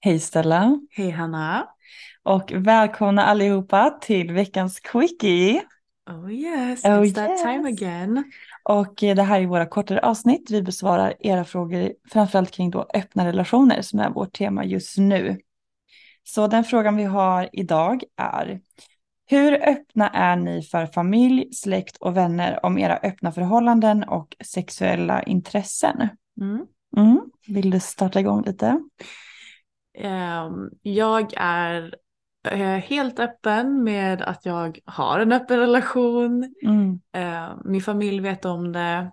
Hej Stella Hej Hanna. och välkomna allihopa till veckans quickie. Oh yes, Oh, it's that time yes. again. Och eh, det här är våra kortare avsnitt. Vi besvarar era frågor framförallt kring då öppna relationer som är vårt tema just nu. Så den frågan vi har idag är hur öppna är ni för familj, släkt och vänner om era öppna förhållanden och sexuella intressen? Mm. Mm. Vill du starta igång lite? Ehm, jag är eh, helt öppen med att jag har en öppen relation. Mm. Ehm, min familj vet om det.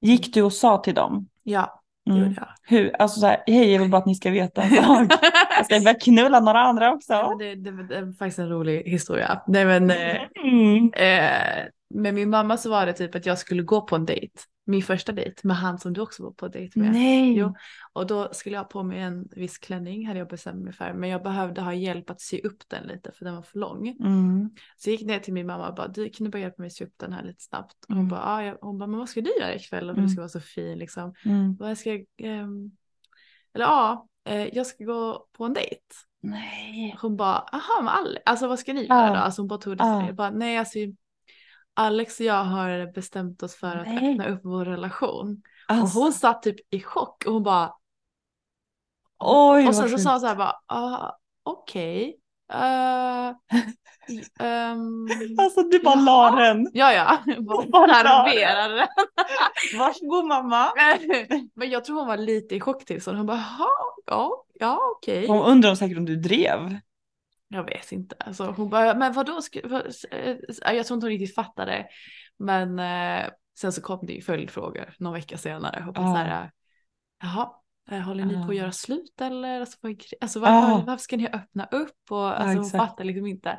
Gick du och sa till dem? Ja, Mm. gjorde jag. Hur? Alltså så här, hej jag vill bara att ni ska veta sak. Jag ska börja knulla några andra Ja, också. men det, det, det är faktiskt en rolig historia. Nej, men, eh, Mm. eh, med min mamma så var det typ att jag skulle gå på en dejt. Min första dejt med han som du också var på dejt med. Nej. Jo, och då skulle jag ha på mig en viss klänning hade jag bestämt mig för. Men jag behövde ha hjälp att sy upp den lite för den var för lång. Mm. Så jag gick ner till min mamma och bara, du kan du bara hjälpa mig att sy upp den här lite snabbt? Och hon Mm. bara, ah, jag, hon bara, men vad ska du göra ikväll om Mm. du ska vara så fin liksom? Mm. Vad ska jag, ehm, eller ja, eh, jag ska gå på en dejt. Nej. Hon bara, aha Alex, alltså vad ska ni Ja. göra då? Alltså hon bara tog det Ja. sig. Jag bara, nej alltså Alex och jag har bestämt oss för att Nej. öppna upp vår relation. Alltså, Och hon satt typ i chock och hon bara, oj och sen så sa hon så här bara, ah, okej. eh, ehm, Alltså du bara Jaha. la den. ja ja, bara Bara la den. Varsågod mamma. Men jag tror hon var lite i chocktillstånd. Hon bara, "Jaha, ja, ja okej. Hon undrar säkert om du drev. Jag vet inte. Alltså, hon bara, men vadå? eh, jag tror inte hon riktigt fattade. Men eh, sen så kom det ju följdfrågor någon vecka senare. Och bara Ah. så här, jaha, eh, håller ni på Ah. att göra slut eller? Alltså, vad, alltså, var, Ah. var, varför ska ni öppna upp? Och, alltså, hon fattar liksom inte.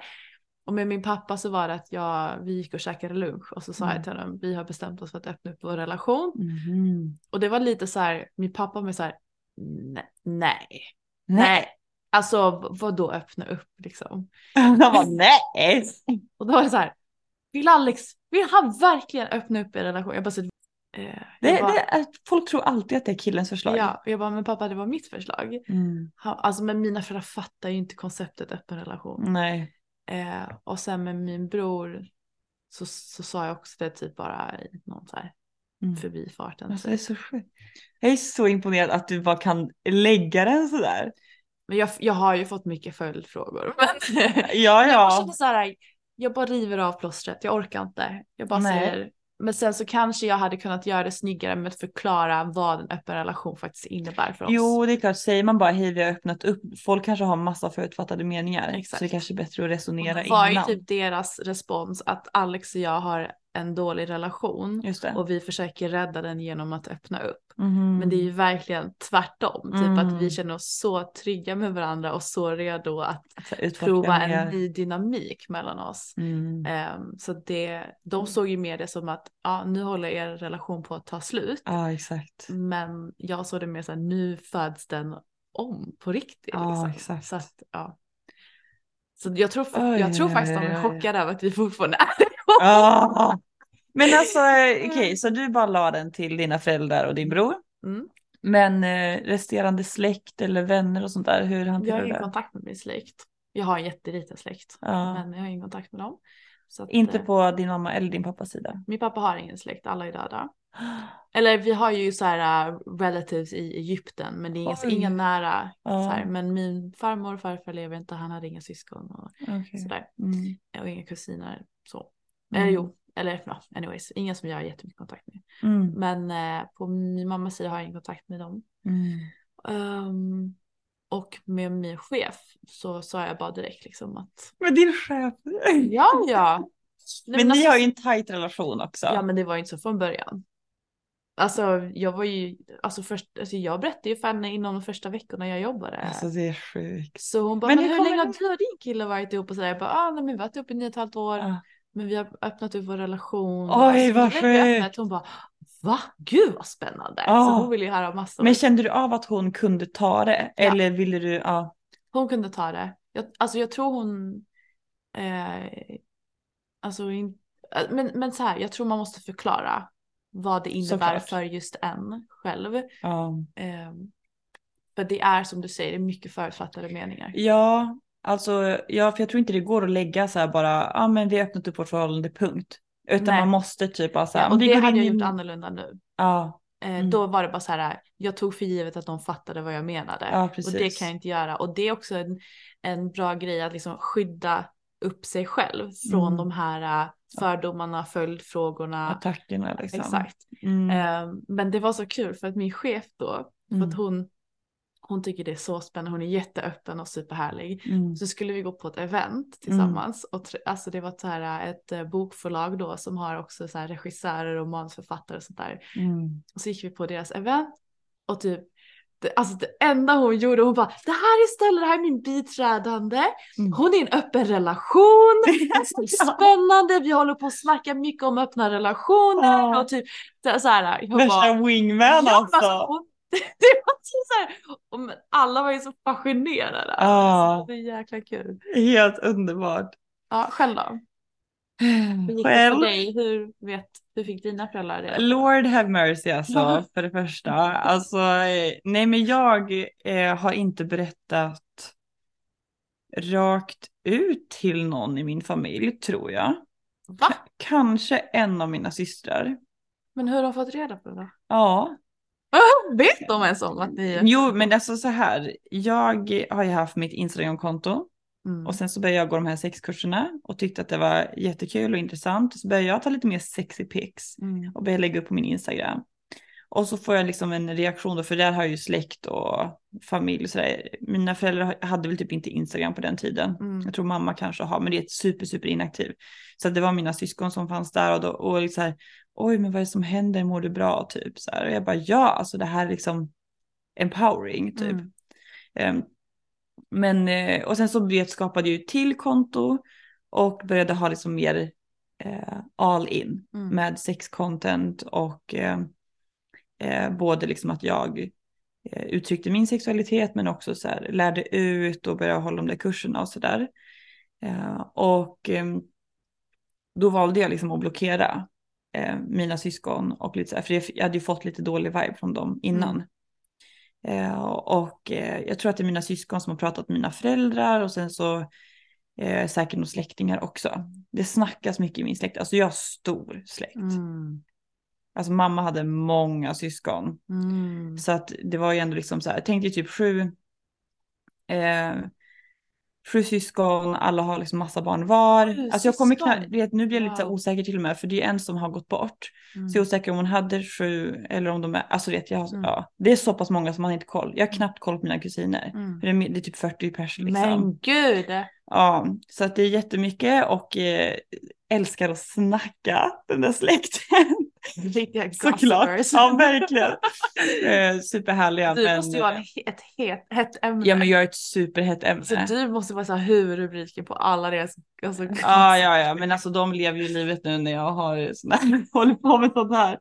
Och med min pappa så var det att jag, vi gick och käkade lunch och så sa Mm. jag till honom, vi har bestämt oss för att öppna upp vår relation. Mhm. Och det var lite så här, min pappa med så här, nej, nej, Nej. Alltså vad då öppna upp liksom? Han bara nej. Och då var det så här, vill Alex, vill han verkligen öppna upp en relation? Jag bara, så, eh, jag Det, bara, det, är- folk tror alltid att det är killens förslag. ja, och jag bara, men pappa det var mitt förslag. Mm. Han, alltså men mina föräldrar fattar ju inte konceptet öppen relation. Nej. Eh, och sen med min bror så, så sa jag också det typ bara i någon så här Mm. förbifarten. Alltså, det är så sjukt. Jag är så imponerad att du bara kan lägga den sådär. Men jag, jag har ju fått mycket följdfrågor. Men Ja, jag ja. känner så här, jag bara river av plåstret, jag orkar inte. Jag bara Nej. säger, men sen så kanske jag hade kunnat göra det snyggare med att förklara vad en öppen relation faktiskt innebär för oss. Jo, det är klart, säger man bara hej vi har öppnat upp, folk kanske har massa förutfattade meningar. Exakt. Så det kanske är bättre att resonera det var ju innan. typ deras respons att Alex och jag har en dålig relation och vi försöker rädda den genom att öppna upp. Mhm. Men det är ju verkligen tvärtom, typ Mm. att vi känner oss så trygga med varandra och så redo att Så här, utforska prova en ny dynamik mellan oss. Mm. Ehm, så det, de såg ju mer det som att ja, nu håller er relation på att ta slut. Ja, exakt. Men jag såg det mer så här, nu föds den om på riktigt. Ja, liksom. exakt. Så, att, ja. så jag tror, Oj, jag tror faktiskt de är chockade över att vi fortfarande är ihop. Ah. Men alltså okej, så du bara la den till dina föräldrar och din bror. Mm. Men eh, resterande släkt eller vänner och sånt där, hur Jag hanterar har du ingen det? kontakt med min släkt. Jag har en jätteliten släkt. Ja. Men jag har ingen kontakt med dem. Att, Inte eh, på din mamma eller din pappas sida? Min pappa har ingen släkt, alla är döda. Eller vi har ju så här uh, relatives i Egypten men det är inga, inga nära. Ja. Så här. Men min farmor och farfar lever inte, han hade inga syskon och Okej. sådär. Mm. Och inga kusiner så. Mm. Eller jo, eller ja, anyways, inga som jag har jättemycket kontakt med. Mm. Men eh, på min mammas sida har jag ingen kontakt med dem. Mm. Ehm, och med min chef så sa jag bara direkt liksom att Men din chef. ja, ja. Nej, Men ni alltså- har ju en tajt relation också. Ja men det var ju inte så från början. Alltså jag var ju, alltså först, alltså jag berättade ju för henne inom de första veckorna jag jobbade. Alltså det är sjukt. så hon bara, Men men, hur länge har du och din kille varit ihop? Och sådär. Jag bara, ah, nej, men vi har varit ihop i nio och ett halvt år. Ja. Men vi har öppnat upp vår relation. Oj, vad vi sjukt. öppnat. Hon bara, va? Gud vad spännande. Ja. Så hon ville ju höra massor. Men kände du av att hon kunde ta det? Ja. Eller ville du, ja. Hon kunde ta det. Jag, alltså jag tror hon, eh, alltså in, eh, men, men så här, jag tror man måste förklara vad det innebär Såklart. för just en själv. ja. Ehm, för det är som du säger, det är mycket förutfattade meningar. Ja, alltså ja, för jag tror inte det går att lägga så här bara, ja ah, men vi har öppnat upp vårt förhållande, punkt. Utan Nej. man måste typ bara så här, Ja, och det hade in jag gjort annorlunda nu. Ja, Eh, Mm. Då var det bara så här, jag tog för givet att de fattade vad jag menade. ja och det kan jag inte göra. Och det är också en, en bra grej att liksom skydda upp sig själv från Mm. de här eh, fördomarna, följdfrågorna. Attackerna liksom. Exakt. Mm. Eh, men det var så kul för att min chef då, för Mm. att hon, hon tycker det är så spännande, hon är jätteöppen och superhärlig. Mm. Så skulle vi gå på ett event tillsammans och tr- alltså det var så här ett eh, bokförlag då som har också så här regissörer och manusförfattare och sånt där. Mm. Och så gick vi på deras event och typ det, alltså det enda hon gjorde, hon bara det här är Stella, det här är min biträdande. Mm. Hon är i en öppen relation. Alltså, det är spännande, vi håller på att snacka mycket om öppna relationer och typ så så här. Jag Värsta bara, wingman Ja, alltså. hon- det var så här, och alla var ju så fascinerade. Ja. Alltså, det var jäkla kul. Helt underbart. Ja, själv då? Hur gick det för Själv? dig? Hur, vet, hur fick dina föräldrar det? Lord have mercy alltså, för det första. Alltså, eh, nej men jag eh, har inte berättat rakt ut till någon i min familj, tror jag. Va? Kanske en av mina systrar. Men hur har de fått reda på det då? Ja, Vet de ens om att ni... jo men alltså så här. Jag har ju haft mitt Instagramkonto Mm. och sen så började jag gå de här sexkurserna och tyckte att det var jättekul och intressant. Så började jag ta lite mer sexy pics Mm. och började lägga upp på min Instagram. Och så får jag liksom en reaktion då, för där har jag ju släkt och familj och sådär. Mina föräldrar hade väl typ inte Instagram på den tiden. Mm. Jag tror mamma kanske har, men det är ett super, super inaktiv. Så det var mina syskon som fanns där och, då, och liksom så här, oj men vad är det som händer, mår du bra typ så här. Och jag bara, ja, alltså det här är liksom empowering typ. Mm. Ehm, men, eh, och sen så vet, skapade jag ju till konto och började ha liksom mer eh, all in Mm. med sexcontent och eh, eh, både liksom att jag eh, uttryckte min sexualitet men också så här, lärde ut och började hålla de där kurserna och sådär. Eh, och eh, då valde jag liksom att blockera eh, mina syskon och lite så här, för jag hade ju fått lite dålig vibe från dem innan. Eh, och eh, jag tror att det är mina syskon som har pratat med mina föräldrar och sen så eh, säkert några släktingar också. Det snackas mycket i min släkt, alltså jag har stor släkt. Mm. Alltså mamma hade många syskon. Mm. Så att det var ju ändå liksom så här, tänkte ju typ sju, eh, sju syskon, alla har liksom massa barn var. Sju alltså jag kommer knappt, vet, nu blir jag lite Wow. osäker till och med för det är en som har gått bort. Mm. Så jag är osäker om hon hade sju eller om de är, alltså vet jag, Mm. ja. Det är så pass många som man inte koll. Jag har knappt koll på mina kusiner. Mm. För det, är, det är typ 40 pers liksom. Men gud! Ja, så att det är jättemycket och eh, älskar att snacka den där släkten. Såklart. Ja, verkligen. eh, superhärliga. Du men, måste ju ha ett het, hett ämne. Ja, men jag är ett superhett ämne. Så du måste vara så här huvudrubriken på alla deras... Alltså, Ja, ja, ja, men alltså de lever ju livet nu när jag har sån här, håller på med sånt här.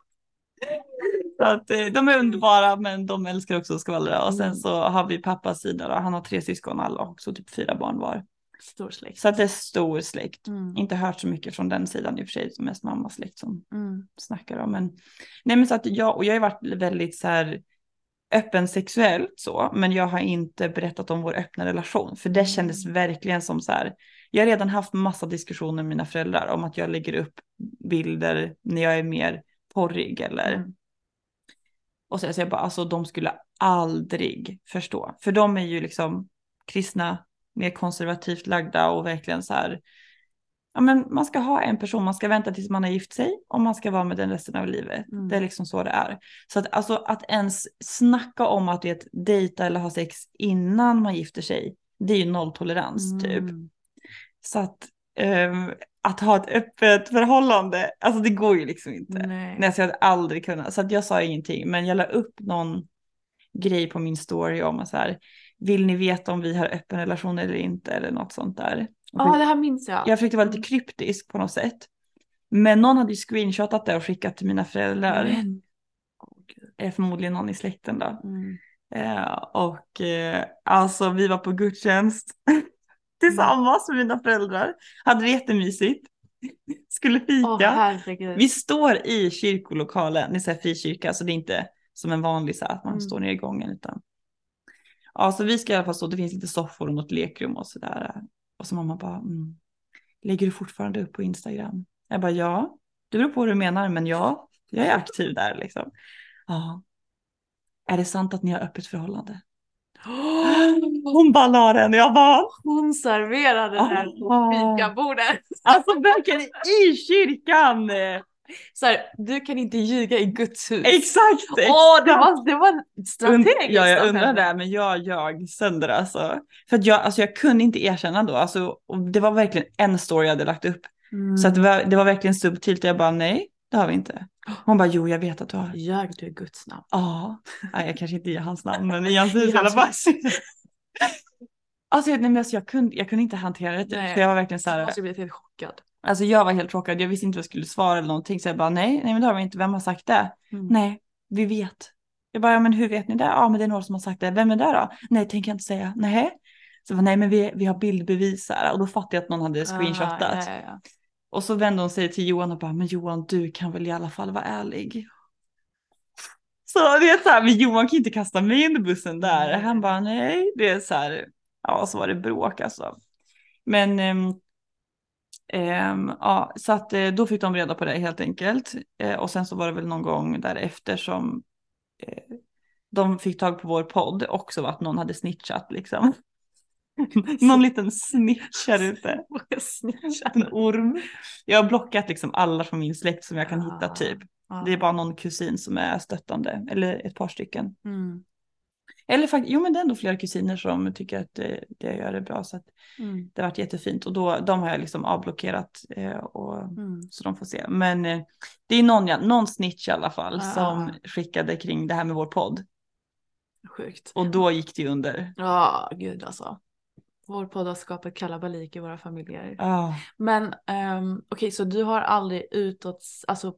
Så att eh, de är underbara, men de älskar också att skvallra. Och sen Mm. så har vi pappas sida då. Han har tre syskon alla också, typ fyra barn var. Stor släkt. Så att det är stor släkt. Mm. Inte hört så mycket från den sidan i och för sig, som mest mammas släkt som Mm. snackar om. Men, nej men så att jag, och jag har varit väldigt så här öppen sexuellt så, men jag har inte berättat om vår öppna relation. För det kändes Mm. verkligen som så här, jag har redan haft massa diskussioner med mina föräldrar om att jag lägger upp bilder när jag är mer porrig eller Mm. och så, så jag bara, alltså de skulle aldrig förstå. För de är ju liksom kristna, mer konservativt lagda och verkligen så här. Ja men man ska ha en person, man ska vänta tills man har gift sig och man ska vara med den resten av livet. Mm. Det är liksom så det är. Så att alltså att ens snacka om att ett dejta eller ha sex innan man gifter sig. Det är ju nolltolerans typ. Mm. Så att ehm, att ha ett öppet förhållande, alltså det går ju liksom inte. Nej. Nej, så jag hade aldrig kunnat. Så att jag sa ingenting. Men jag la upp någon grej på min story om att så här, vill ni veta om vi har öppen relation eller inte eller något sånt där. Ja, det här minns jag. Jag försökte vara lite kryptisk på något sätt. Men någon hade ju screenshotat det och skickat till mina föräldrar. Men... Är förmodligen någon i släkten då. Mm. Eh, och eh, alltså vi var på gudstjänst tillsammans med mina föräldrar. Hade det jättemysigt. Skulle fika. Herregud. Vi står i kyrkolokalen, det är så här frikyrka, så det är inte som en vanlig så här, att man Mm. står nere i gången. Utan... Ja, så vi ska i alla fall stå, det finns lite soffor och något lekrum och sådär. Och så mamma bara, mm, lägger du fortfarande upp på Instagram? Jag bara, ja, det beror på vad du menar, men ja, jag är aktiv där liksom. Ja. Är det sant att ni har öppet förhållande? Hon bara la den jag bara, Hon serverade här på Ah. fikabordet. alltså verkligen i kyrkan! Så här, du kan inte ljuga i Guds hus. Exakt! Åh, det var, det var Und- strategiskt. Ja, jag av undrar det, men jag ljög sönder alltså. För att jag, alltså jag kunde inte erkänna då, alltså, det var verkligen en story jag hade lagt upp. Mm. Så att det, var, det var verkligen subtilt och jag bara nej, det har vi inte. Hon bara jo, jag vet att du har. Ljög du i Guds namn? Ja, nej, jag kanske inte i hans namn, men i hans hus I alla fall. Alltså, jag- nej, men alltså jag, kunde, jag kunde inte hantera det, Nej. för jag var verkligen så Jag här, måste blivit helt chockad. Alltså jag var helt chockad, jag visste inte vad jag skulle svara eller någonting, så jag bara nej, nej men det har vi inte, vem har sagt det? Mm. Nej, vi vet. Jag bara, ja men hur vet ni det? Ja men det är några som har sagt det. Vem är det då? Nej, tänker jag inte säga. Nej. Så jag bara, nej men vi, vi har bildbevis här. Och då fattade jag att någon hade screenshotat. Ah, ja, ja. Och så vände hon sig till Johan och bara, men Johan du kan väl i alla fall vara ärlig. Så det är så här, men Johan kan inte kasta mig under bussen där. Han bara, nej. Det är så här, ja så var det bråk alltså. Men ehm, ja, så att eh, då fick de reda på det helt enkelt. Eh, och sen så var det väl någon gång därefter som eh, de fick tag på vår podd också att någon hade snitchat liksom. någon liten snitch här ute. En orm. Jag har blockat liksom alla från min släkt som jag kan hitta Ah. typ. Ja. Det är bara någon kusin som är stöttande. Eller ett par stycken. Mm. Eller faktiskt, jo men det är ändå flera kusiner som tycker att det, det gör det bra. Så att Mm. det har varit jättefint. Och då, de har jag liksom avblockerat. Eh, och, Mm. Så de får se. Men eh, det är någon, ja, någon snitch i alla fall Ah. som skickade kring det här med vår podd. Sjukt. Och då gick det ju under. Ja, gud alltså. Vår podd har skapat kalabalik i våra familjer. Ah. Men um, okej, så du har aldrig utåt, alltså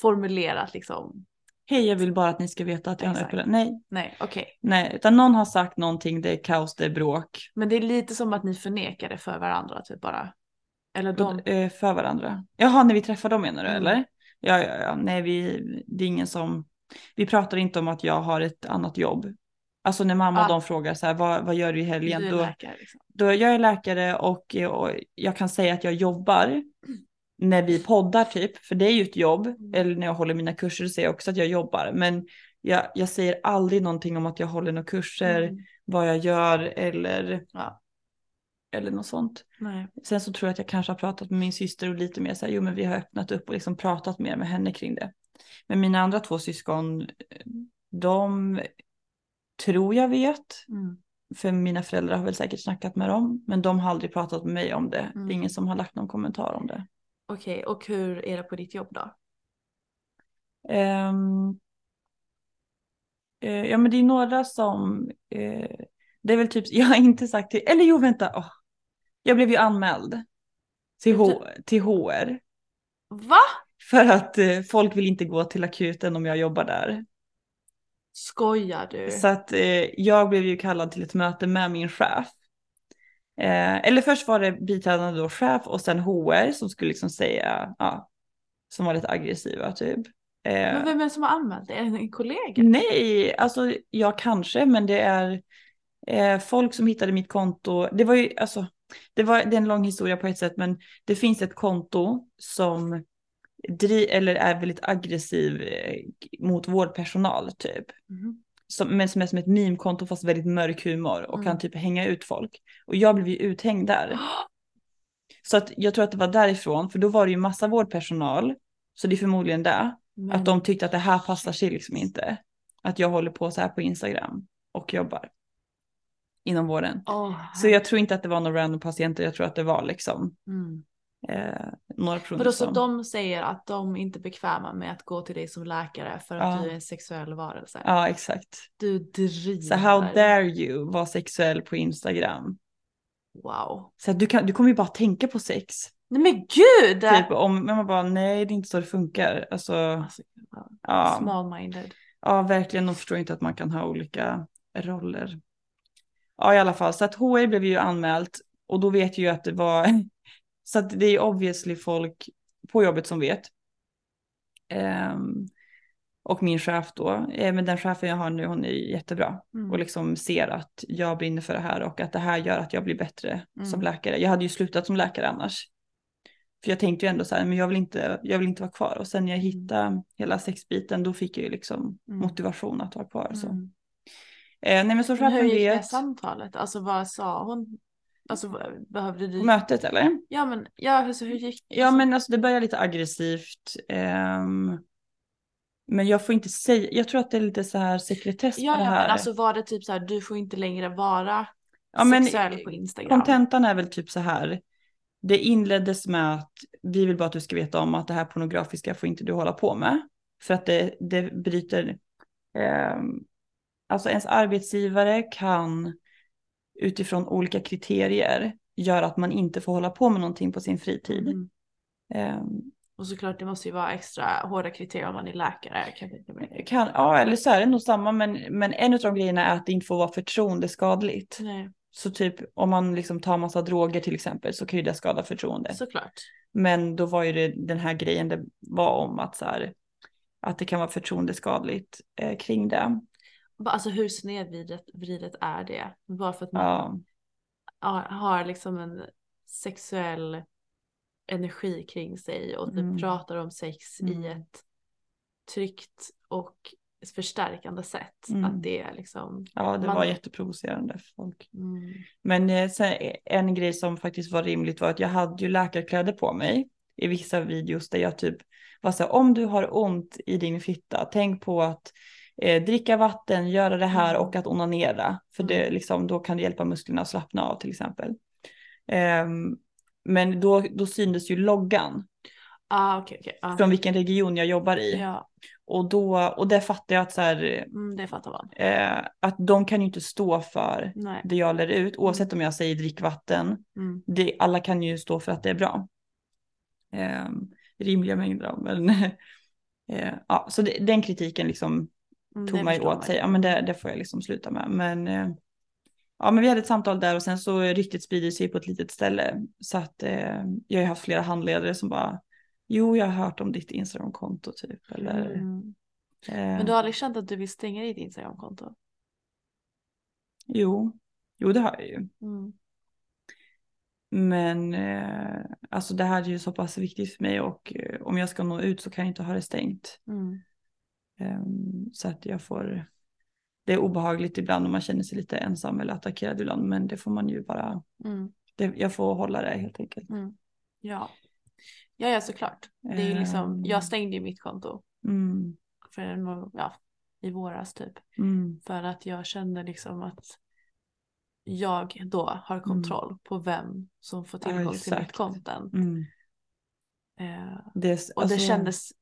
formulerat liksom? Hej jag vill bara att ni ska veta att jag har en öppen... Nej, Nej, okej. nej. Utan någon har sagt någonting, det är kaos, det är bråk. Men det är lite som att ni förnekar det för varandra typ bara. Eller de. Eh, För varandra. Jaha, när vi träffar dem menar du Mm. eller? Ja, ja, ja. Nej, vi, det är ingen som... Vi pratar inte om att jag har ett annat jobb. Alltså när mamma och Ah. de frågar så här, vad, vad gör du i Du helgen? är Då, läkare liksom. då jag är läkare och, och jag kan säga att jag jobbar när vi poddar typ, för det är ju ett jobb. Mm. Eller när jag håller mina kurser säger jag också att jag jobbar. Men jag, jag säger aldrig någonting om att jag håller några kurser, Mm. vad jag gör eller Ja. eller något sånt. Nej. Sen så tror jag att jag kanske har pratat med min syster och lite mer så här, jo men vi har öppnat upp och liksom pratat mer med henne kring det. Men mina andra två syskon, de tror jag vet. Mm. För mina föräldrar har väl säkert snackat med dem. Men de har aldrig pratat med mig om det. Det Mm. är ingen som har lagt någon kommentar om det. Okej, och hur är det på ditt jobb då? Ehm, eh, ja men det är några som, eh, det är väl typ, jag har inte sagt till, eller jo vänta, åh. jag blev ju anmäld till, H, till HR. Va? För att eh, folk vill inte gå till akuten om jag jobbar där. Skojar du? Så att jag blev ju kallad till ett möte med min chef. Eh, eller först var det biträdande då chef och sen HR som skulle liksom säga, ja, som var lite aggressiva typ. Eh, Men vem är det som har anmält det? En kollega? Nej, alltså ja kanske, men det är eh, folk som hittade mitt konto. Det var ju, alltså, det, var, det är en lång historia på ett sätt, men det finns ett konto som dri, eller är väldigt aggressiv eh, mot vårdpersonal typ. Mhm. Som, men som är som ett meme-konto fast väldigt mörk humor och Mm. kan typ hänga ut folk. Och jag blev ju uthängd där. Så att jag tror att det var därifrån, för då var det ju massa vårdpersonal. Så det är förmodligen det. Men- Att de tyckte att det här passar sig liksom inte. Att jag håller på så här på Instagram och jobbar inom vården. Åh, Så jag tror inte att det var några random patienter, jag tror att det var liksom mm. Eh, några personer Vadå så de säger att de inte är bekväma med att gå till dig som läkare för att Ja. du är en sexuell varelse? Ja, exakt. Du driver. Så how dare you vara sexuell på Instagram? Wow. Så du, kan, du kommer ju bara tänka på sex. Nej men gud! Typ om, men man bara nej det är inte så det funkar. Alltså, Alltså, ja, Small-minded. ja verkligen, de förstår inte att man kan ha olika roller. Ja i alla fall, så att HR blev ju anmält och då vet ju att det var, så att det är obviously folk på jobbet som vet. Ehm, och min chef då, eh, men den chefen jag har nu hon är jättebra Mm. och liksom ser att jag brinner för det här och att det här gör att jag blir bättre Mm. som läkare. Jag hade ju slutat som läkare annars. För jag tänkte ju ändå så här, men jag vill inte, jag vill inte vara kvar. Och sen när jag hittade hela sexbiten, då fick jag ju liksom Mm. motivation att vara kvar. Så. Mm. Eh, nej men så chefen hur gick det vet samtalet? Alltså vad sa hon? Alltså behövde du? mötet eller? Ja men ja, alltså, hur gick det? Ja men alltså det börjar lite aggressivt. ehm, men jag får inte säga, jag tror att det är lite så här sekretess Ja, på det ja här. men alltså var det typ så här, du får inte längre vara Ja, men sexuell på Instagram? Kontentan är väl typ så här. Det inleddes med att vi vill bara att du ska veta om att det här pornografiska får inte du hålla på med. För att det, det bryter, ehm, alltså ens arbetsgivare kan utifrån olika kriterier göra att man inte får hålla på med någonting på sin fritid. Mhm. Ehm, Och såklart det måste ju vara extra hårda kriterier om man är läkare. Kan, ja, eller så är det nog samma, men, men en av de grejerna är att det inte får vara förtroendeskadligt. Nej, Så typ om man liksom tar massa droger till exempel så kan ju det skada förtroende. såklart. Men då var ju det den här grejen det var om att så här, att det kan vara förtroendeskadligt eh, kring det. Alltså hur snedvridet vridet är det? Bara för att man Ja, har- har liksom en sexuell energi kring sig och typ Mm. pratar om sex i Mm. ett tryggt och förstärkande sätt. Mm. Att det är liksom... ja det Man- var jätteprovocerande för folk. Mm. Men eh, sen, en grej som faktiskt var rimligt var att jag hade ju läkarkläder på mig i vissa videos där jag typ var så här, om du har ont i din fitta, tänk på att eh, dricka vatten, göra det här Mm. och att onanera. För det, liksom, då kan det hjälpa musklerna att slappna av till exempel. Ehm, men då, då syntes ju loggan Ah, okej, okej. ah. från vilken region jag jobbar i. Ja, Och, då, och där fattar jag att, så här, mm, det fattar man. eh, att de kan ju inte stå för Nej. det jag lär ut, oavsett om jag säger drickvatten. Mm. Det, alla kan ju stå för att det är bra. Eh, rimliga mängder av, men eh, ja, så det, den kritiken liksom Mm, tog mig förstår åt man sig. ju. Ja men det, det får jag liksom sluta med. Men, eh, ja, men vi hade ett samtal där och sen så ryktet sprider sig på ett litet ställe. Så att eh, jag har haft flera handledare som bara, jo jag har hört om ditt Instagramkonto typ. Eller, Mm. eh, Men du har aldrig känt att du vill stänga ditt Instagramkonto? Jo, jo det har jag ju. Mm. Men eh, alltså det här är ju så pass viktigt för mig och eh, om jag ska nå ut så kan jag inte ha det stängt. Mm. Ehm, så att jag får, det är obehagligt ibland om man känner sig lite ensam eller attackerad ibland men det får man ju bara Mm. det, jag får hålla det helt enkelt. Mm. Ja. ja, ja såklart. Det är ju liksom, Ehm. jag stängde ju mitt konto Mm, för ja, i våras typ. mm, För att jag kände liksom att jag då har kontroll på vem som får tillgång till mitt Mm. mm. Eh, Det, och det alltså, kändes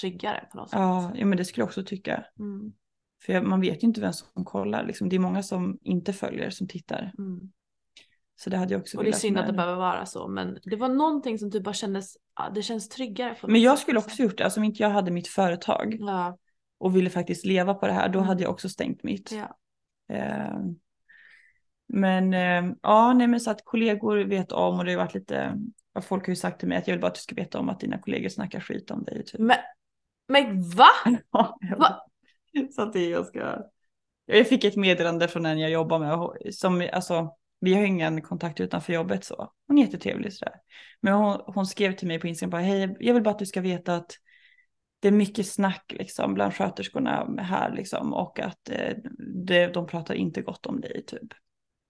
tryggare på något sätt. Ja, ja, men det skulle jag också tycka. Mm, För jag, man vet ju inte vem som kollar. Liksom. Det är många som inte följer som tittar. mm. Så det hade jag också Och det är velat synd att det med. behöver vara så men det var någonting som typ bara kändes, det känns tryggare. Men jag sätt, skulle liksom. också gjort det. Alltså om inte jag hade mitt företag Ja, och ville faktiskt leva på det här, då Mm. hade jag också stängt mitt. ja. Eh, men eh, ja, nej men så att kollegor vet om och det har varit lite, folk har ju sagt till mig att jag vill bara att du ska veta om att dina kollegor snackar skit om dig. Typ. Men, men va? Jag Va? Så att är ganska... Jag fick ett meddelande från en jag jobbar med. Som, alltså, vi har ingen kontakt utanför jobbet så. Hon är jättetrevlig sådär. Men hon, hon skrev till mig på Instagram bara, hej, jag vill bara att du ska veta att det är mycket snack liksom bland sköterskorna här liksom och att eh, det, de pratar inte gott om dig typ.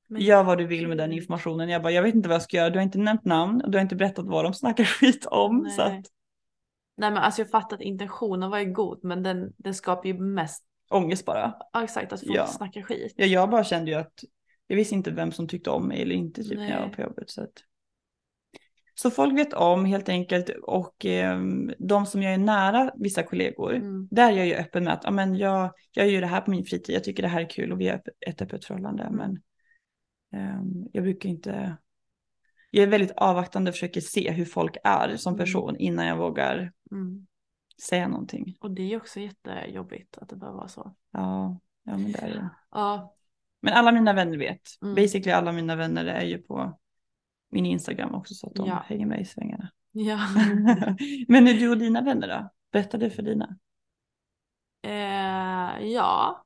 Men- Gör vad du vill med den informationen. Jag bara, jag vet inte vad jag ska göra. Du har inte nämnt namn och du har inte berättat vad de snackar skit om. Så Nej. att, Nej men alltså jag fattar att intentionen var ju god men den, den skapar ju mest, ångest bara. ja exakt att folk Ja. snackar skit. Ja, jag bara kände ju att jag visste inte vem som tyckte om mig eller inte typ när jag var Nej. på jobbet. Så, att... så folk vet om helt enkelt och ehm, de som jag är nära, vissa kollegor, Mm. där är jag ju öppen med att ja, men jag, jag gör det här på min fritid, jag tycker det här är kul och vi har ett öppet förhållande. Mm. Men ehm, jag brukar inte, jag är väldigt avvaktande och försöker se hur folk är som Mm. person innan jag vågar Mm. säga någonting. Och det är också jättejobbigt att det behöver vara så. Ja, ja men det är det. Ja, Men alla mina vänner vet. Mm. Basically alla mina vänner är ju på min Instagram också så att de Ja. hänger med i svängarna. ja. Men är du och dina vänner då? Berätta du för dina. eh, ja.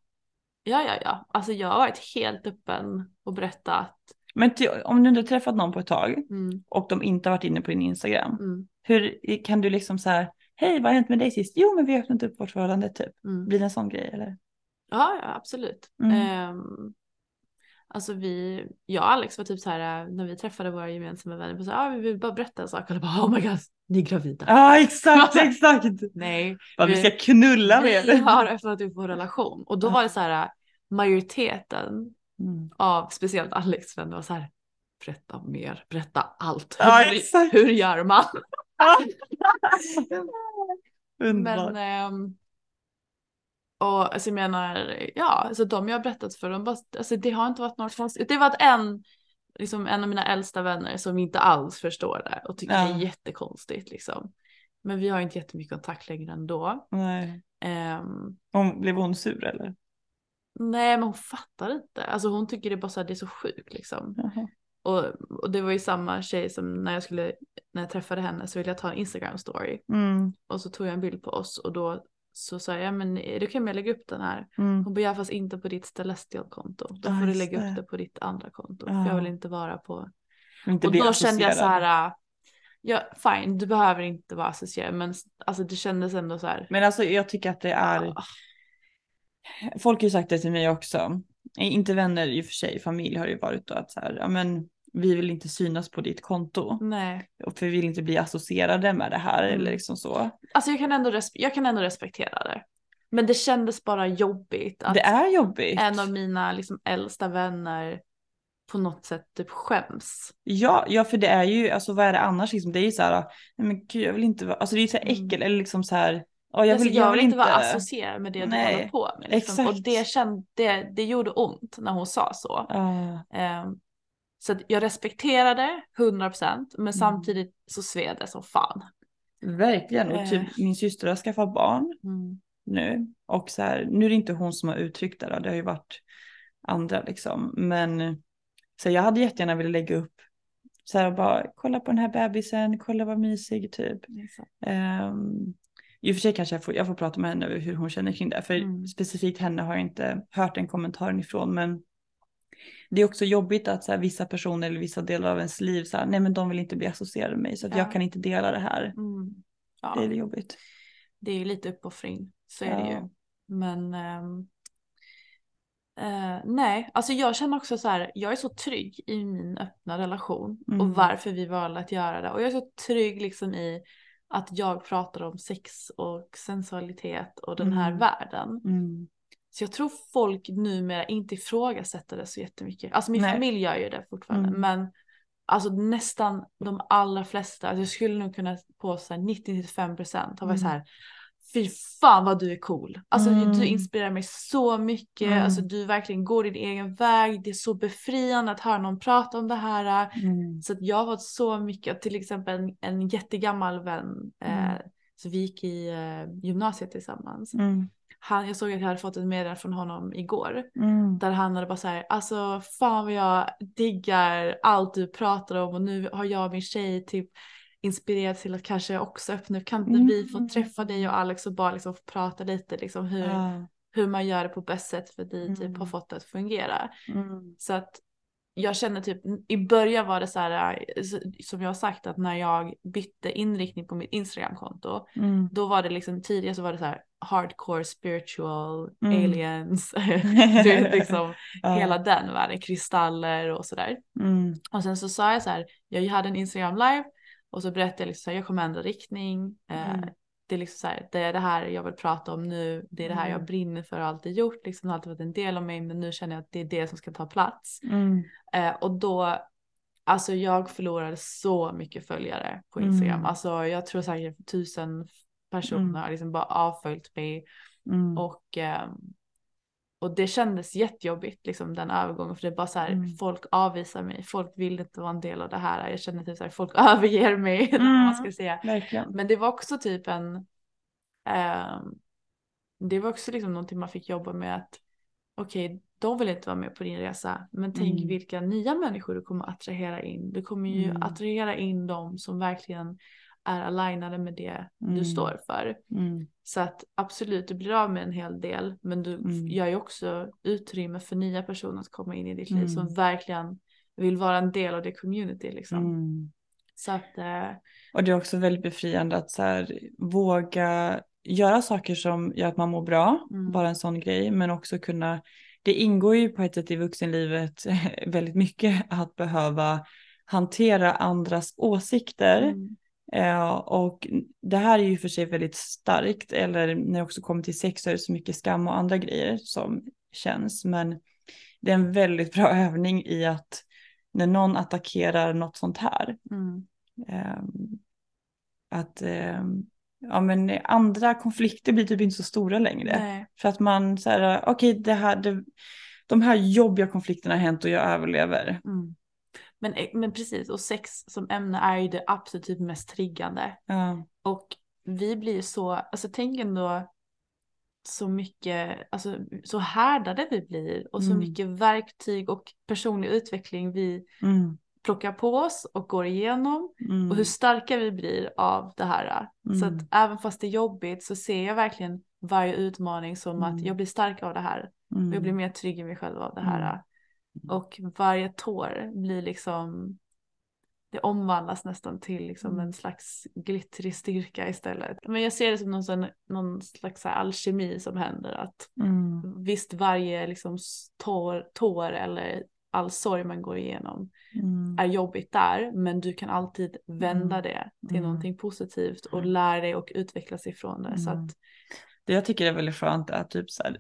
Ja, ja, ja. Alltså jag har varit helt öppen och berättat. Men ty, om du inte träffat någon på ett tag Mm, och de inte har varit inne på din Instagram. mm, Hur kan du liksom så här, hej vad har hänt med dig sist? Jo men vi har öppnat upp vårt förhållande typ. mm. Blir det en sån grej eller? Ja, ja absolut. Ehm, alltså vi, jag och Alex var typ så här när vi träffade våra gemensamma vänner. På så här, ah, vi vill bara berätta en sak. Och de bara oh my god, ni är gravida. Ja exakt, exakt. Nej, Vad vi vi- ska knulla vi med. har öppnat upp vår relation. Och då var det så här majoriteten Mm. av speciellt Alex vänner var så här berätta mer, berätta allt. Hur, Ja, exakt. hur gör man? Men ehm, och alltså jag menar, ja, alltså de jag har berättat för dem, bara, alltså det har inte varit något konstigt. Det har varit en, liksom en av mina äldsta vänner som inte alls förstår det och tycker det Ja. är jättekonstigt liksom. Men vi har inte jättemycket kontakt längre ändå. Nej. Um, Hon, blev hon sur eller? Nej men hon fattar inte. Alltså hon tycker det är bara så här, det är så sjukt liksom. Jaha. Och, och det var ju samma tjej som när jag skulle, när jag träffade henne så ville jag ta en Instagram story. Mm. Och så tog jag en bild på oss och då så sa jag, ja men okej om jag lägger upp den här? Mm. Hon bara, ja fast inte på ditt Celestial-konto. Då Ja, får du lägga det. upp det på ditt andra konto. Ja. Jag vill inte vara på... Inte och då kände jag så associerad. här, ja fine, du behöver inte vara associerad. Men alltså det kändes ändå så här. Men alltså jag tycker att det är, ah, folk har ju sagt det till mig också. Inte vänner i och för sig, familj har det ju varit då att så här, ja men vi vill inte synas på ditt konto. nej. Och för vi vill inte bli associerade med det här Mm. eller liksom så. Alltså jag kan, ändå jag kan ändå respektera det. Men det kändes bara jobbigt att Det är jobbigt. en av mina liksom äldsta vänner på något sätt typ skäms. Ja, ja, för det är ju, alltså vad är det annars liksom? Det är ju så här, nej men gud jag vill inte vara, alltså det är ju så här Mm. äckel eller liksom så här, jag Alltså, vill, jag, vill inte vara associerad med det Nej, du håller på med. Liksom. Och det, känd, det, det gjorde ont när hon sa så. Ja, Ehm, så jag respekterade 100% Mm. men samtidigt så sved det som fan. verkligen. Och Eh. typ min syster har skaffat barn nu. Och så här, nu är det inte hon som har uttryckt det då, det har ju varit andra liksom. Men så jag hade jättegärna velat lägga upp så här bara kolla på den här bebisen, kolla vad mysig typ. Um, I och för sig kanske jag får, jag får prata med henne över hur hon känner kring det. För Mm. specifikt henne har jag inte hört den kommentaren ifrån. Men det är också jobbigt att så här, vissa personer eller vissa delar av ens liv så här, nej men de vill inte bli associerade med mig så att Ja. jag kan inte dela det här. Mm. Ja, Det är jobbigt. det är ju lite uppoffring, så är det ju. Ja. Men ehm, Eh, nej, alltså jag känner också så här, jag är så trygg i min öppna relation Mm. och varför vi valde att göra det. Och jag är så trygg liksom i att jag pratar om sex och sensualitet och den här Mm. världen. Mm. Så jag tror folk numera inte ifrågasätter det så jättemycket. Alltså min Nej. familj gör ju det fortfarande Mm. men alltså nästan de allra flesta, alltså jag skulle nog kunna påstå 90-95% har varit Mm. så här Fy fan vad du är cool. Alltså Mm. du inspirerar mig så mycket. Mm. Alltså du verkligen går din egen väg. Det är så befriande att höra någon prata om det här. Mm. Så att jag har fått så mycket, till exempel en, en jättegammal vän. Eh, Mm. så vi gick i eh, gymnasiet tillsammans. Mm. Han, jag såg att jag hade fått ett meddelande från honom igår. Mm. Där han hade bara såhär, alltså fan vad jag diggar allt du pratar om och nu har jag och min tjej typ inspirerat till att kanske också öppna, kan inte vi få Mm. träffa dig och Alex och bara liksom prata lite liksom hur, Ja. hur man gör det på bäst sätt för att typ Mm. har fått det att fungera. Mm. Så att jag känner typ, i början var det så här, som jag har sagt att när jag bytte inriktning på mitt Instagramkonto, Mm. då var det liksom tidigare så var det så här hardcore spiritual, Mm. aliens, du vet liksom Ja. hela den världen, kristaller och sådär. Mm. Och sen så sa jag så här, jag hade en Instagram live och så berättade jag liksom jag kommer ändra riktning. Eh, Mm. Det är liksom så här, det är det här jag vill prata om nu, det är det här jag Mm. brinner för och alltid gjort, liksom det har alltid varit en del av mig men nu känner jag att det är det som ska ta plats. Mm. Eh, och då, alltså jag förlorade så mycket följare på Instagram. Mm. Alltså jag tror säkert tusen personer Mm. har liksom bara avföljt mig Mm. och, ehm, och det kändes jättejobbigt liksom den övergången för det är bara så här, Mm. folk avvisar mig, folk vill inte vara en del av det här. Jag känner typ så här, folk överger mig vad man Mm. ska säga. Verkligen. Men det var också typ en, ehm, det var också liksom någonting man fick jobba med att okej, de vill inte vara med på din resa, men tänk Mm. vilka nya människor du kommer attrahera in. Du kommer ju Mm. attrahera in de som verkligen är alignade med det Mm. du står för. Mm. Så att absolut, du blir av med en hel del, men du Mm. gör ju också utrymme för nya personer att komma in i ditt liv som Mm. verkligen vill vara en del av det community liksom. Mm. Så att, eh, Och det är också väldigt befriande att så här, våga göra saker som gör att man mår bra, Mm. bara en sån grej, men också kunna, det ingår ju på ett sätt i vuxenlivet väldigt mycket att behöva hantera andras åsikter. mm, Eh, och det här är ju för sig väldigt starkt, eller när det också kommer till sex så är det så mycket skam och andra grejer som känns, men det är en väldigt bra övning i att när någon attackerar något sånt här, mm, Ehm, att ehm, ja, men andra konflikter blir typ inte så stora längre. nej, För att man så här, okej, det här, det, de här jobbiga konflikterna har hänt och jag överlever. mm. Men, eh, men precis, och sex som ämne är ju det absolut typ mest triggande. Ja, Och vi blir så, alltså tänk ändå så mycket, alltså så härdade vi blir och så Mm. mycket verktyg och personlig utveckling vi mm, plockar på oss och går igenom. mm, och hur starka vi blir av det här. Så Mm. att även fast det är jobbigt så ser jag verkligen varje utmaning som att Mm. jag blir stark av det här. mm, Och jag blir mer trygg i mig själv av det här. Mm. Och varje tår blir liksom, det omvandlas nästan till liksom Mm. en slags glittrig styrka istället. Men jag ser det som någon, sån, någon slags så alkemi som händer. Att mm, visst varje liksom tår, tår eller all sorg man går igenom mm, är jobbigt där men du kan alltid vända Mm. det till Mm. någonting positivt och lära dig och utvecklas ifrån det. Så Mm. att, Det jag tycker är väldigt skönt är typ så här,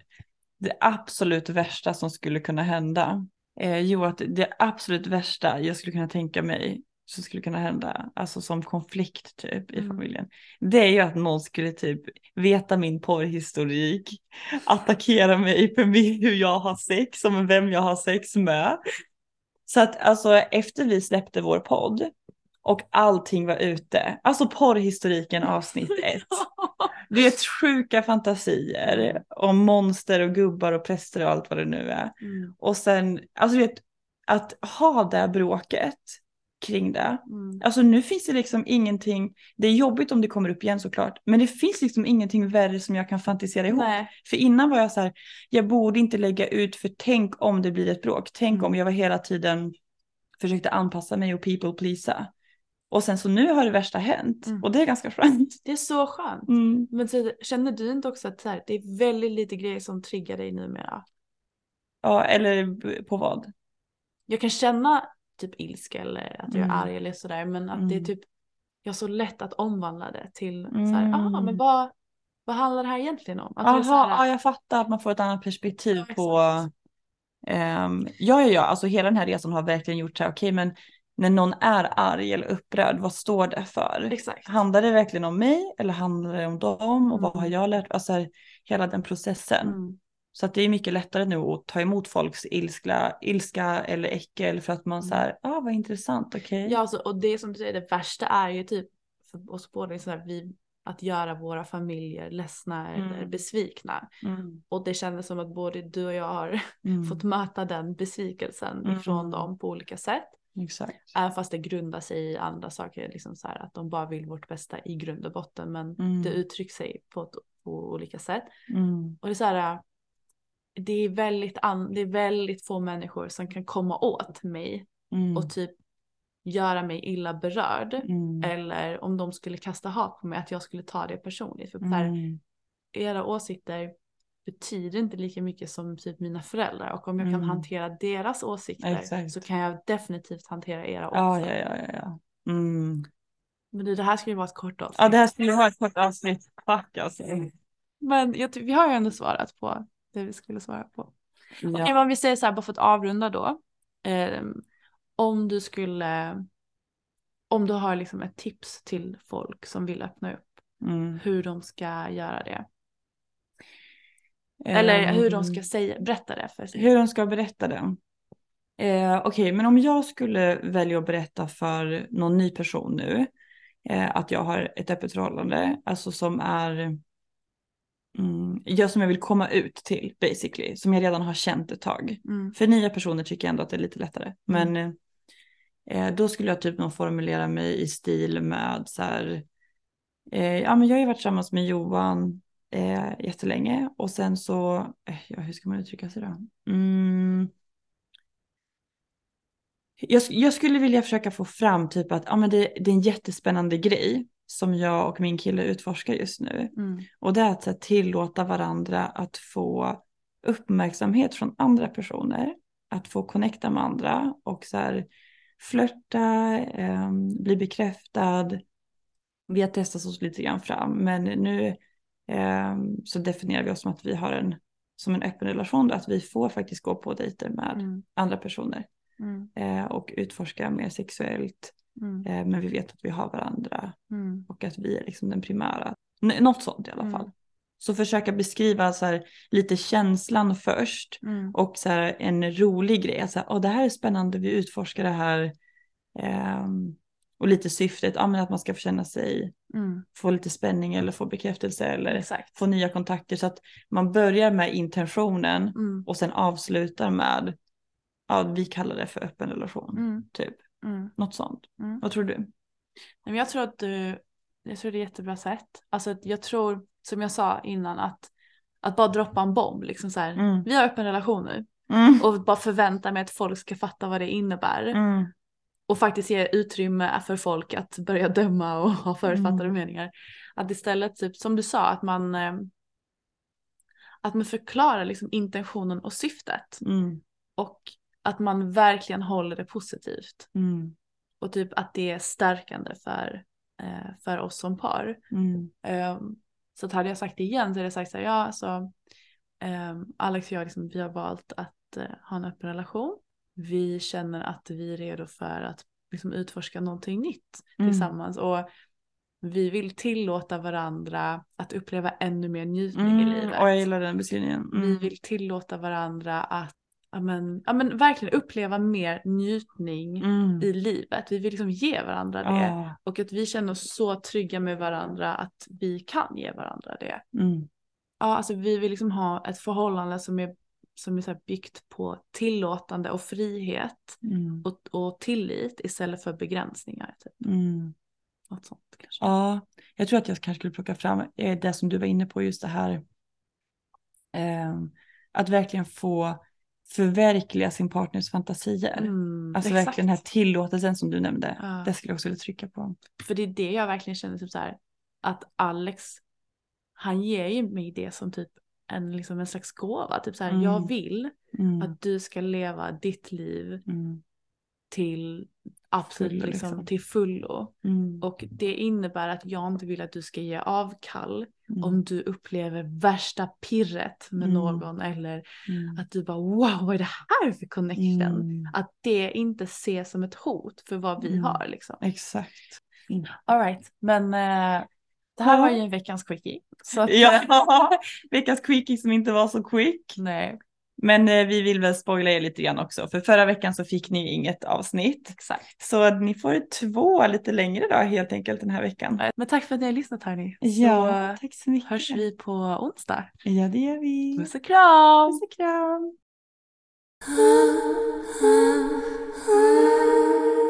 det absolut värsta som skulle kunna hända. Eh, jo, att det absolut värsta jag skulle kunna tänka mig som skulle kunna hända, alltså som konflikt typ i Mm. familjen. Det är ju att någon skulle typ veta min porrhistorik, attackera mig för hur jag har sex och vem jag har sex med. Så att alltså efter vi släppte vår podd och allting var ute, alltså porrhistoriken avsnitt ett. Det är sjuka fantasier om monster och gubbar och präster och allt vad det nu är. mm, Och sen, alltså vet, att ha det bråket kring det. mm, Alltså nu finns det liksom ingenting, det är jobbigt om det kommer upp igen såklart, men det finns liksom ingenting värre som jag kan fantisera ihop. nej, För innan var jag så här, jag borde inte lägga ut för tänk om det blir ett bråk. Tänk Mm. om jag var hela tiden försökte anpassa mig och people pleasa. Och sen så nu har det värsta hänt Mm. och det är ganska skönt. det är så skönt. Mm. Men så, känner du inte också att så här, det är väldigt lite grejer som triggar dig numera? Ja, eller på vad? Jag kan känna typ ilska eller att jag Mm. är arg eller sådär men att det är Mm. typ jag har så lätt att omvandla det till så Mm. här, ah, men vad, vad handlar det här egentligen om? Att så här, ja, jag fattar att man får ett annat perspektiv Ja, på... ehm, ja, ja, ja, alltså hela den här resan har verkligen gjort så här, okej, men när någon är arg eller upprörd, vad står det för? Exakt. Handlar det verkligen om mig eller handlar det om dem och vad Mm. har jag lärt Alltså här, hela den processen. Mm. Så att det är mycket lättare nu att ta emot folks ilska, ilska eller äckel för att man så här, ah vad intressant, okej. Ja alltså, och det som du säger det värsta är ju typ för oss båda så här, vi, att göra våra familjer ledsna eller Mm. besvikna. Mm, Och det kändes som att både du och jag har mm, fått möta den besvikelsen Mm. ifrån dem på olika sätt. Exakt. Även fast det grundar sig i andra saker, liksom så här att de bara vill vårt bästa i grund och botten. Men Mm. det uttrycker sig på, ett, på olika sätt. Mm, Och det är så här, det är, väldigt an, det är väldigt få människor som kan komma åt mig mm, och typ göra mig illa berörd. mm, Eller om de skulle kasta hat på mig att jag skulle ta det personligt. För så här, mm, era åsikter betyder inte lika mycket som typ mina föräldrar. Och om jag kan Mm. hantera deras åsikter Exakt. så kan jag definitivt hantera era också. Ja, ja, ja, ja. Mm. Men det här ska ju vara ett kort avsnitt. Ja, det här skulle vara ett kort avsnitt. Fuck alltså. Men jag, vi har ju ändå svarat på det vi skulle svara på. Okej, Ja. men om vi säger så här bara för att avrunda då. Ehm, om du skulle, om du har liksom ett tips till folk som vill öppna upp Mm. hur de ska göra det. Eller hur de ska Ehm, säga, berätta det för sig. Hur de ska berätta det. Eh, Okej, men om jag skulle välja att berätta för någon ny person nu eh, att jag har ett öppet förhållande, alltså som är mm, jag som jag vill komma ut till basically, som jag redan har känt ett tag. Mm. För nya personer tycker jag ändå att det är lite lättare. Men eh, då skulle jag typ nog formulera mig i stil med så här, eh, ja men jag har ju varit tillsammans med Johan eh, jättelänge och sen så, eh, ja hur ska man uttrycka sig då? Mm. Jag, jag skulle vilja försöka få fram typ att ja, men det, det är en jättespännande grej som jag och min kille utforskar just nu. Mm. Och det är att här, tillåta varandra att få uppmärksamhet från andra personer. Att få connecta med andra och så här flörta, eh, bli bekräftad. Vi har testat oss lite grann fram men nu så definierar vi oss som att vi har en som en öppen relation att vi får faktiskt gå på dejter med Mm. andra personer Mm. eh, och utforska mer sexuellt. Mm. Eh, men vi vet att vi har varandra Mm. och att vi är liksom den primära. N- något sånt i alla Mm. fall. Så försöka beskriva så här, lite känslan först Mm. och så här, en rolig grej. Så här, Åh, det här är spännande, vi utforskar det här. Ehm, och lite syftet, ja, men att man ska få känna sig, Mm. få lite spänning eller få bekräftelse eller Exakt. få nya kontakter. Så att man börjar med intentionen Mm. och sen avslutar med, ja vi kallar det för öppen relation. Mm. Typ, Mm. något sånt. Mm. Vad tror du? Nej, men jag tror att du, jag tror det är jättebra sätt. Alltså jag tror, som jag sa innan, att, att bara droppa en bomb. Liksom så här, Mm. Vi har öppen relation nu. Mm. Och bara förvänta mig att folk ska fatta vad det innebär. Och faktiskt ge utrymme för folk att börja döma och ha förutfattade Mm. meningar. Att istället, typ, som du sa, att man, eh, att man förklarar liksom intentionen och syftet. Mm. Och att man verkligen håller det positivt. Mm. Och typ att det är stärkande för, eh, för oss som par. Mm. Ehm, så att hade jag sagt det igen så hade jag sagt så här, ja alltså Alex och jag liksom, vi har valt att eh, ha en öppen relation. Vi känner att vi är redo för att liksom, utforska någonting nytt Mm. tillsammans. Och vi vill tillåta varandra att uppleva ännu mer njutning i Mm. livet. Och jag gillar den beskrivningen. Vi Mm. vill tillåta varandra att ja, men, ja, men, verkligen uppleva mer njutning Mm. i livet. Vi vill liksom ge varandra det. Ah. Och att vi känner oss så trygga med varandra att vi kan ge varandra det. Mm. Ja, alltså vi vill liksom ha ett förhållande som är, som är så byggt på tillåtande och frihet Mm. och, och tillit istället för begränsningar. Typ. Mm. Något sånt kanske. Ja, jag tror att jag kanske skulle plocka fram eh, det som du var inne på, just det här. ehm, att verkligen få förverkliga sin partners fantasier. Mm, Alltså exakt. verkligen den här tillåtelsen som du nämnde. Ja. Det skulle jag också vilja trycka på. För det är det jag verkligen känner typ så här, att Alex, han ger ju mig det som typ en, liksom en slags gåva. Typ så här, Mm. jag vill Mm. att du ska leva ditt liv Mm. till absolut Fullo, liksom, liksom. till fullo. Mm. Och det innebär att jag inte vill att du ska ge avkall Mm. om du upplever värsta pirret med Mm. någon eller att du bara wow vad är det här för connection? Att det inte ses som ett hot för vad vi har liksom. Exakt. Alright, men eh, det här var ju en veckans quickie. Så att, Ja, veckans quickie som inte var så quick. Nej, Men eh, vi vill väl spoila er lite grann också, för förra veckan så fick ni inget avsnitt. exakt. Så ni får två lite längre då helt enkelt den här veckan. Men tack för att ni har lyssnat hörni. Så Ja, eh, tack så mycket. hörs vi på onsdag. Ja, det gör vi. Puss och kram! Puss och kram.